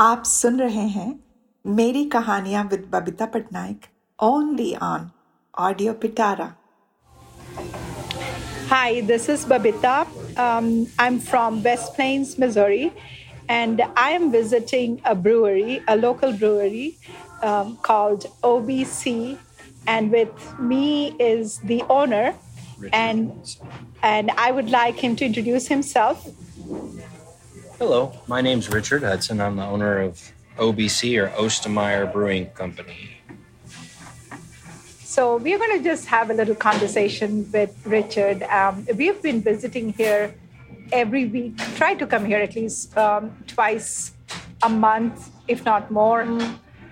आप सुन रहे हैं मेरी कहानियां with Babita Patnaik only on audio Pitara Hi, this is Babita. Um, I'm from West Plains, Missouri, and I am visiting a brewery, a local brewery um, called OBC. And with me is the owner, and and I would like him to introduce himself. Hello, my name's Richard Hudson. I'm the owner of OBC or Ostermeyer Brewing Company. So we're going to just have a little conversation with Richard. Um, we've been visiting here every week. Try to come here at least um, twice a month, if not more.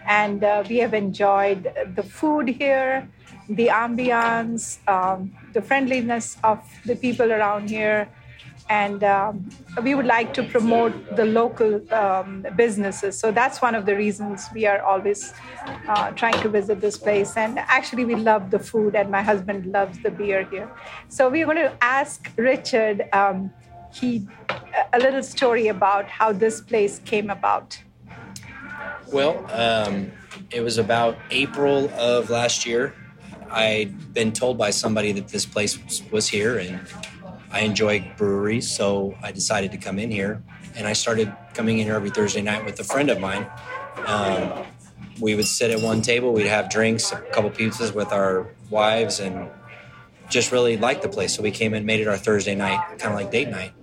And uh, we have enjoyed the food here, the ambiance, um, the friendliness of the people around here. And um, we would like to promote the local um, businesses. So that's one of the reasons we are always uh, trying to visit this place. And actually, we love the food, and my husband loves the beer here. So we're going to ask Richard um, he a little story about how this place came about. Well, um, it was about April of last year. I'd been told by somebody that this place was, was here, and I enjoy breweries, so I decided to come in here. And I started coming in here every Thursday night with a friend of mine. Um, we would sit at one table, we'd have drinks, a couple pizzas with our wives, and just really liked the place. So we came in, made it our Thursday night, kind of like date night.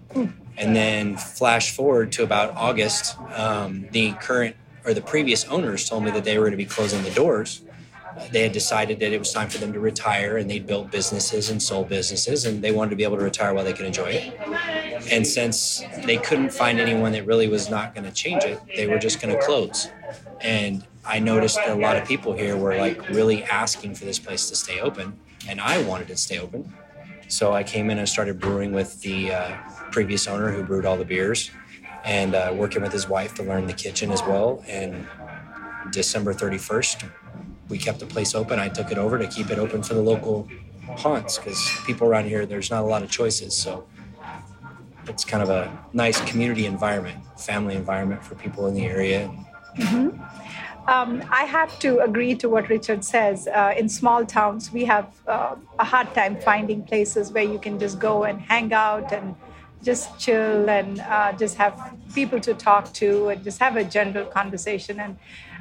And then flash forward to about August, um, the current or the previous owners told me that they were going to be closing the doors. They had decided that it was time for them to retire, and they'd built businesses and sold businesses, and they wanted to be able to retire while they could enjoy it. And since they couldn't find anyone that really was not going to change it, they were just going to close. And I noticed that a lot of people here were like really asking for this place to stay open, and I wanted it to stay open. So I came in and started brewing with the uh, previous owner who brewed all the beers, and uh, working with his wife to learn the kitchen as well. And December 31st, we kept the place open. I took it over to keep it open for the local haunts because people around here, there's not a lot of choices. So it's kind of a nice community environment, family environment for people in the area. Um, I have to agree to what Richard says. Uh, in small towns, we have uh, a hard time finding places where you can just go and hang out and just chill and uh, just have people to talk to and just have a general conversation. And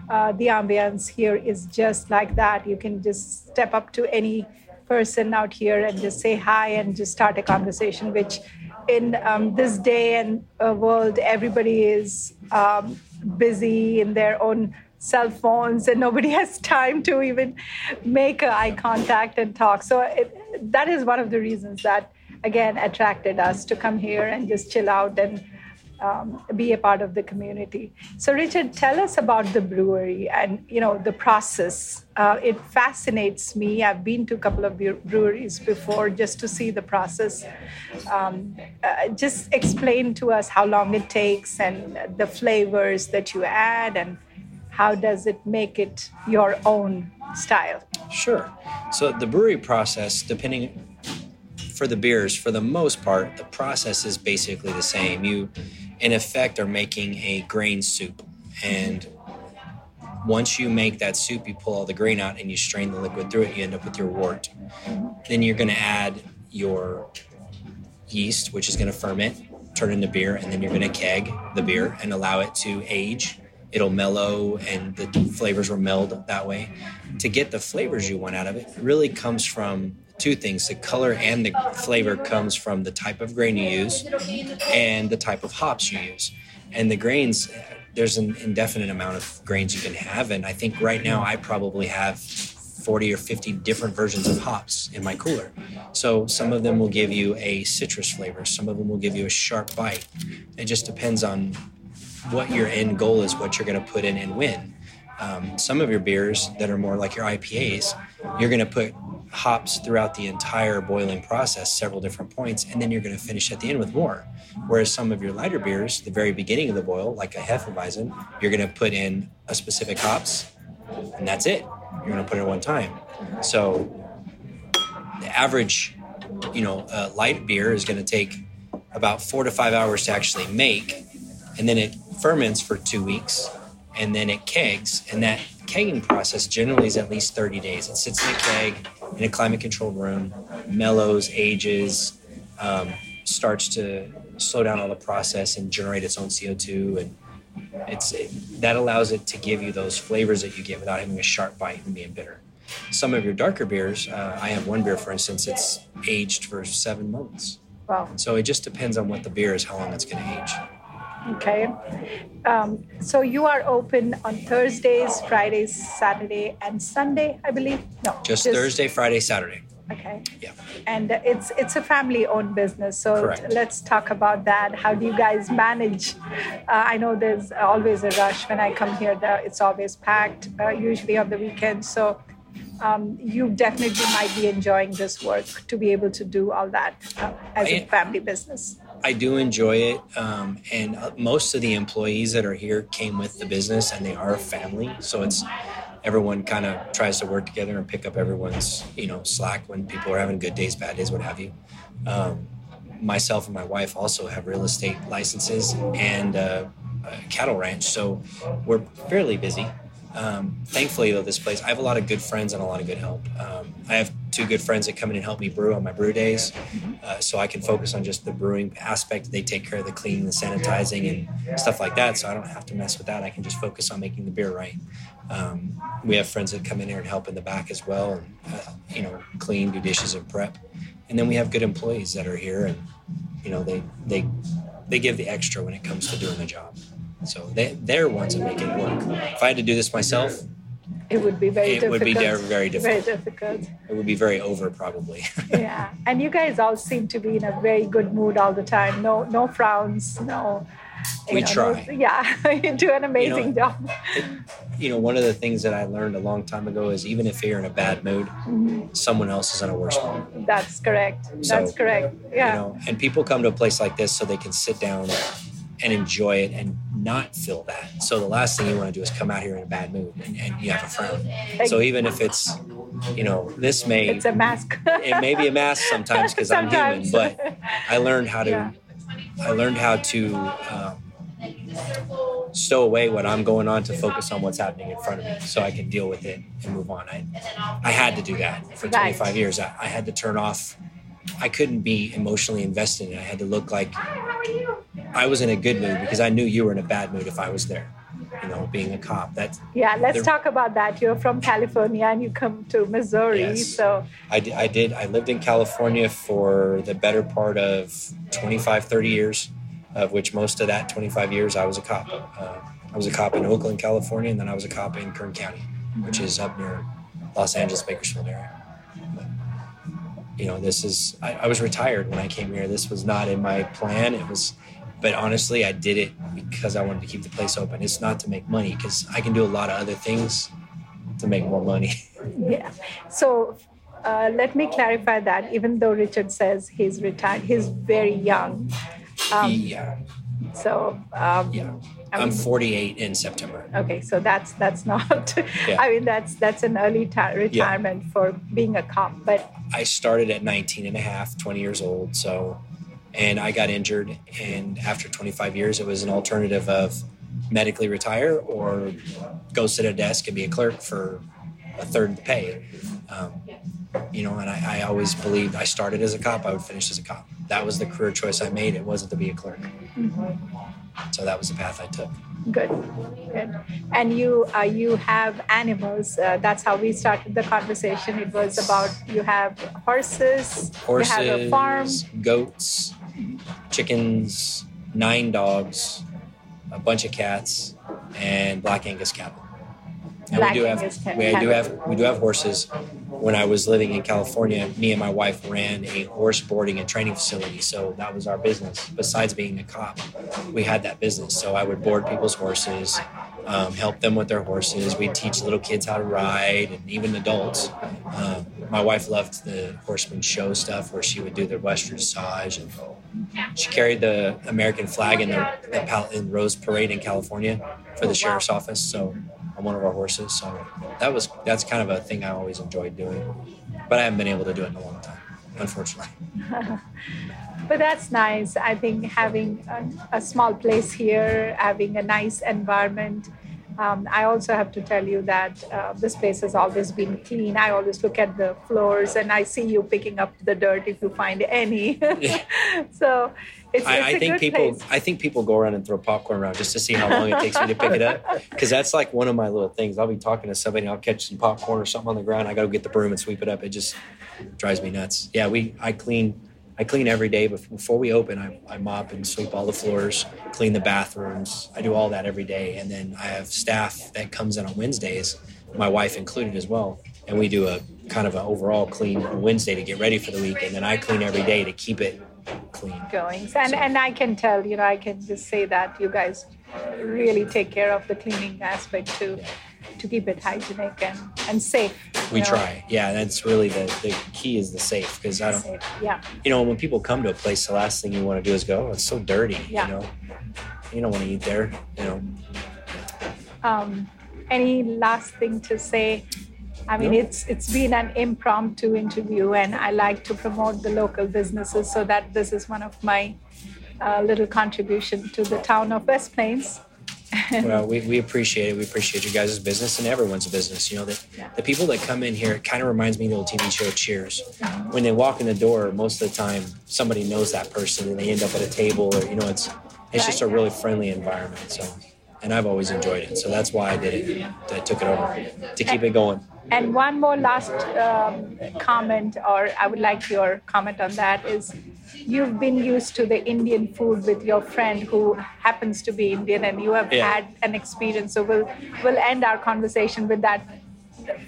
uh, the ambience here is just like that. You can just step up to any person out here and just say hi and just start a conversation, which in um, this day and uh, world, everybody is um, busy in their own cell phones and nobody has time to even make eye contact and talk. So it, that is one of the reasons that, again, attracted us to come here and just chill out and um, be a part of the community. So, Richard, tell us about the brewery and you know the process. Uh, it fascinates me. I've been to a couple of breweries before just to see the process. Um, uh, just explain to us how long it takes and the flavors that you add and how does it make it your own style. Sure. So the brewery process, depending for the beers, for the most part, the process is basically the same. You, in effect, are making a grain soup, and once you make that soup, you pull all the grain out and you strain the liquid through it. You end up with your wort. Then you're going to add your yeast, which is going to ferment, turn into beer, and then you're going to keg the beer and allow it to age. It'll mellow and the flavors will meld that way. To get the flavors you want out of it, really comes from two things the color and the flavor comes from the type of grain you use and the type of hops you use. And the grains, there's an indefinite amount of grains you can have. And I think right now I probably have 40 or 50 different versions of hops in my cooler. So some of them will give you a citrus flavor, some of them will give you a sharp bite. It just depends on what your end goal is, what you're going to put in and when. Um, some of your beers that are more like your IPAs, you're going to put hops throughout the entire boiling process, several different points, and then you're going to finish at the end with more. Whereas some of your lighter beers, the very beginning of the boil, like a Hefeweizen, you're going to put in a specific hops, and that's it. You're going to put it one time. So the average, you know, uh, light beer is going to take about four to five hours to actually make, and then it ferments for two weeks, and then it kegs. And that kegging process generally is at least 30 days. It sits in a keg in a climate controlled room, mellows, ages, um, starts to slow down all the process and generate its own CO2 and it's it, that allows it to give you those flavors that you get without having a sharp bite and being bitter. Some of your darker beers, uh, I have one beer, for instance, it's aged for seven months. Wow. So it just depends on what the beer is, how long it's going to age. Okay. Um, so you are open on Thursdays, Fridays, Saturday, and Sunday, I believe. No, Just, Thursday, Friday, Saturday. Okay. Yeah. And it's it's a family-owned business. So Correct. let's talk about that. How do you guys manage? Uh, I know there's always a rush when I come here. The, it's always packed, uh, usually on the weekend. So um, you definitely might be enjoying this work to be able to do all that uh, as a I- family business. I do enjoy it, um, and uh, most of the employees that are here came with the business, and they are a family. So it's everyone kind of tries to work together and pick up everyone's you know slack when people are having good days, bad days, what have you. Um, myself and my wife also have real estate licenses and uh, a cattle ranch, so we're fairly busy. Um, thankfully, though, this place, I have a lot of good friends and a lot of good help. Um, I have two good friends that come in and help me brew on my brew days, uh, so I can focus on just the brewing aspect. They take care of the cleaning, the sanitizing, and stuff like that, so I don't have to mess with that. I can just focus on making the beer right. Um, we have friends that come in here and help in the back as well, and uh, you know, clean, do dishes, and prep. And then we have good employees that are here, and you know, they they they give the extra when it comes to doing the job. So they they're ones that make it work. If I had to do this myself, It would be very It difficult. would be very- very Very difficult. it would be very over probably. yeah. And you guys all seem to be in a very good mood all the time. No, no frowns. No. you We no- try. yeah, you do an amazing job. you know, one of the things that I learned a long time ago is even if you're in a bad mood, mm-hmm. someone else is in a worse mood. That's correct. So, That's correct. Yeah. You know, and people come to a place like this so they can sit down and enjoy it and not feel that. So the last thing you want to do is come out here in a bad mood and, and you have a frown. So even if it's, you know, this may it's a mask. it may be a mask sometimes because I'm human, but I learned how to Yeah. I learned how to um, stow away what I'm going on to focus on what's happening in front of me, so I can deal with it and move on. I I had to do that for Right. 25 years. I, I had to turn off. I couldn't be emotionally invested in it. I had to look like I was in a good mood because I knew you were in a bad mood if I was there. You know, being a cop. That yeah, let's There- talk about that. You're from California and you come to Missouri. Yes. So I, I did. I lived in California for the better part of 25, 30 years, of which most of that 25 years I was a cop. Uh, I was a cop in Oakland, California, and then I was a cop in Kern County, which is up near Los Angeles, Bakersfield area. You know, this is, I, I was retired when I came here. This was not in my plan. It was, but honestly, I did it because I wanted to keep the place open. It's not to make money because I can do a lot of other things to make more money. yeah. So uh, let me clarify that. Even though Richard says he's retired, he's very young. Um, yeah. So um, Yeah. I'm mean- 48 in September. Okay, so that's that's not. Yeah. I mean, that's that's an early ti- retirement for being a cop. But I started at 19 and a half, 20 years old. So, and I got injured. And after 25 years, it was an alternative of medically retire or go sit at a desk and be a clerk for a third of the pay. Um, you know, and I, I always believed I started as a cop, I would finish as a cop. That was the career choice I made. It wasn't to be a clerk. So that was the path I took. good, good. And you uh, you have animals. Uh, that's how we started the conversation. It was about you have horses. Horses, You have a farm. goats, chickens, nine dogs, a bunch of cats, and black Angus cattle. And Black we do Angus have we do have we do have horses. When I was living in California, me and my wife ran a horse boarding and training facility, so that was our business. Besides being a cop, we had that business. So I would board people's horses, um, help them with their horses. We'd teach little kids how to ride, and even adults. Um, my wife loved the horseman show stuff, where she would do the Western dressage, and she carried the American flag in the, the pal- in Rose Parade in California for the sheriff's office. So on one of our horses. So that was that's kind of a thing I always enjoyed doing, but I haven't been able to do it in a long time, unfortunately. but that's nice. I think having a, a small place here, having a nice environment. Um, I also have to tell you that uh, this place has always been clean. I always look at the floors and I see you picking up the dirt if you find any. so it's, I, it's I think people. I think people go around and throw popcorn around just to see how long it takes me to pick it up because that's like one of my little things. I'll be talking to somebody and I'll catch some popcorn or something on the ground. I got to get the broom and sweep it up. It just drives me nuts. Yeah, we I clean I clean every day bef- before we open. I, I mop and sweep all the floors, clean the bathrooms. I do all that every day, and then I have staff that comes in on Wednesdays, my wife included as well, and we do a kind of an overall clean on Wednesday to get ready for the week, and then I clean every day to keep it clean. goings and So- and i can tell you know i can just say that you guys really take care of the cleaning aspect to to keep it hygienic and and safe We know. try. Yeah, that's really the, the key is the safe because I don't, Safe. yeah you know, when people come to a place, the last thing you want to do is go, oh, it's so dirty. Yeah. You know, you don't want to eat there. You know, um, any last thing to say i mean No. it's it's been an impromptu interview and i like to promote the local businesses so that this is one of my uh, little contribution to the town of west plains well, we, we appreciate it. We appreciate you guys' business and everyone's business. You know, the, Yeah. the people that come in here, it kind of reminds me of the old TV show Cheers. When they walk in the door, most of the time somebody knows that person and they end up at a table or, you know, it's it's just a really friendly environment. So, and I've always enjoyed it. So that's why I did it. I took it over to keep it going. And one more last um, comment, or I would like your comment on that, is you've been used to the Indian food with your friend who happens to be Indian, and you have Yeah. had an experience. So we'll we'll end our conversation with that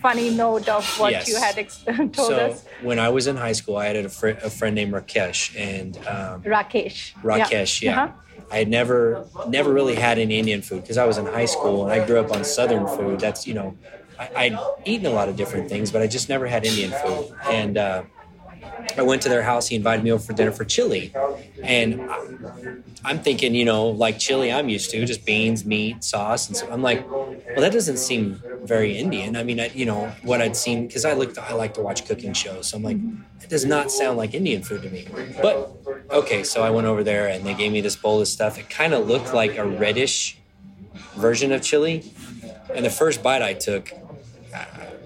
funny note of what Yes. you had ex- told so us. when I was in high school, I had a, fr- a friend named Rakesh, and um, Rakesh. Rakesh, yeah. Uh-huh. I had never never really had any Indian food because I was in high school and I grew up on Southern food. That's you know, I, I'd eaten a lot of different things, but I just never had Indian food. And uh, I went to their house. He invited me over for dinner for chili, and I, I'm thinking, you know, like chili I'm used to, just beans, meat, sauce, and so I'm like, well, that doesn't seem very Indian. I mean, I, you know, what I'd seen because I looked, I like to watch cooking shows, so I'm like, it does not sound like Indian food to me. But okay, so I went over there and they gave me this bowl of stuff. It kind of looked like a reddish version of chili, and the first bite I took,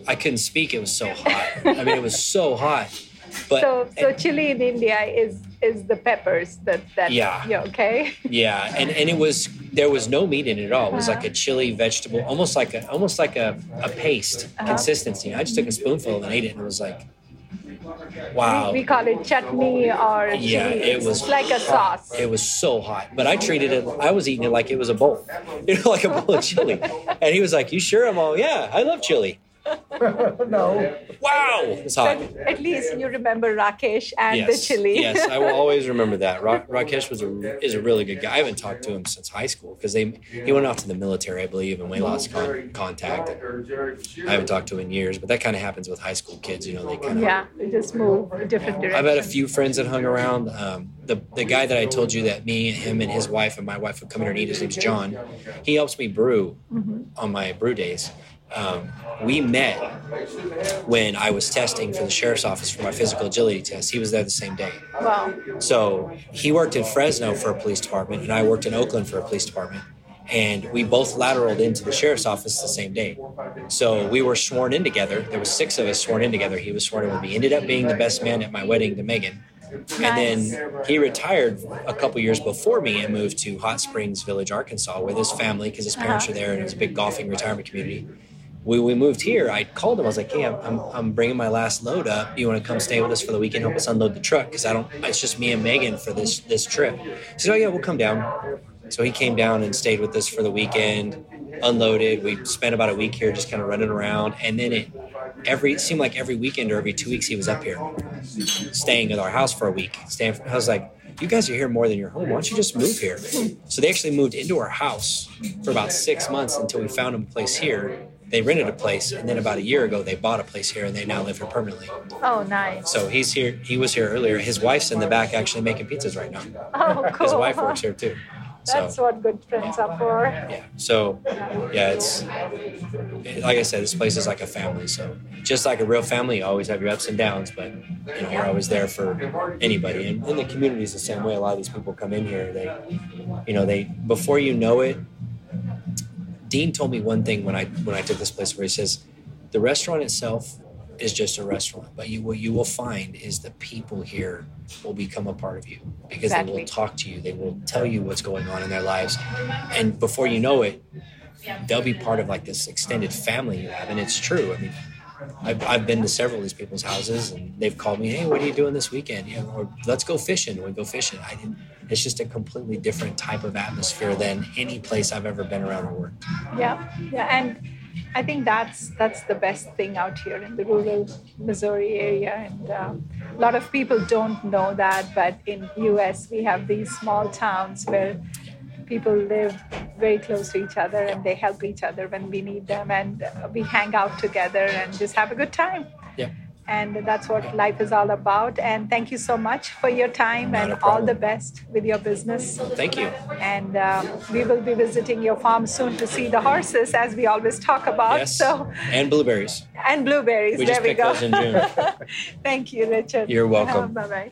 I, couldn't speak. It was so hot. I mean, it was so hot. But So, so chili in India is is the peppers that that Yeah. yeah okay Yeah, and, and it was there was no meat in it at all. It was like a uh-huh. chili vegetable, almost like a almost like a, a paste uh-huh. consistency. I just took a spoonful and ate it, and it was like, wow. we call it chutney or Yeah, chili. it It's was like a sauce. It was so hot, but I treated it. I was eating it like it was a bowl, you know, like a bowl of chili. And he was like, "You sure?" I'm all, "Yeah, I love chili." no. Wow, it's. But at least you remember Rakesh and yes, the chili. yes, I will always remember that. Ra- Rakesh was a is a really good guy. I haven't talked to him since high school because they he went off to the military, I believe, and we lost con- contact. I haven't talked to him in years, but that kind of happens with high school kids. You know, they kind of. yeah, we just move a different direction. I've had a few friends that hung around. Um, the the guy that I told you that me, and him, and his wife and my wife would come here and eat. His name's John. He helps me brew on my brew days. Um, we met when I was testing for the sheriff's office for my physical agility test. He was there the same day. Wow. So he worked in Fresno for a police department, and I worked in Oakland for a police department. And we both lateraled into the sheriff's office the same day. So we were sworn in together. There was six of us sworn in together. He was sworn in with me. Ended up being the best man at my wedding to Megan. And then he retired a couple years before me and moved to Hot Springs Village, Arkansas, with his family because his parents Uh-huh. are there and it was a big golfing retirement community. When we moved here, I called him. I was like, "Hey, I'm, I'm, bringing my last load up. You want to come stay with us for the weekend? Help us unload the truck because I don't. It's just me and Megan for this this trip." He said, "Oh yeah, we'll come down." So he came down and stayed with us for the weekend, unloaded. We spent about a week here just kind of running around, and then it every it seemed like every weekend or every two weeks he was up here, staying at our house for a week. Staying. I was like, "You guys are here more than your home. Why don't you just move here?" So they actually moved into our house for about six months until we found a place here. They rented a place, and then about a year ago they bought a place here, and they now live here permanently. Oh, nice. So he's here. He was here earlier. His wife's in the back actually making pizzas right now. Oh, cool. His wife works here too. That's so what good friends are for. yeah, so yeah, it's like I said, this place is like a family. So just like a real family, you always have your ups and downs, but you know we're always there for anybody. And in the community is the same way. A lot of these people come in here. They, you know, they before you know it. Dean told me one thing when I when I took this place where he says, the restaurant itself is just a restaurant, but you what you will find is the people here will become a part of you because they will talk to you, they will tell you what's going on in their lives, and before you know it, they'll be part of like this extended family you have, and it's true. I mean. I've, I've been to several of these people's houses and they've called me, hey, what are you doing this weekend? You know, or let's go fishing. We go fishing. I didn't, it's just a completely different type of atmosphere than any place I've ever been around or worked. Yeah, yeah, and I think that's that's the best thing out here in the rural Missouri area, and um, a lot of people don't know that. But in U.S., we have these small towns where people live very close to each other and they help each other when we need them, and we hang out together and just have a good time. Yeah. And that's what life is all about. And thank you so much for your time Not and all the best with your business. Thank you. And um, we will be visiting your farm soon to see the horses, as we always talk about. Yes. So, and blueberries. and blueberries. We there we go. those in June. Thank you, Richard. You're welcome. bye bye.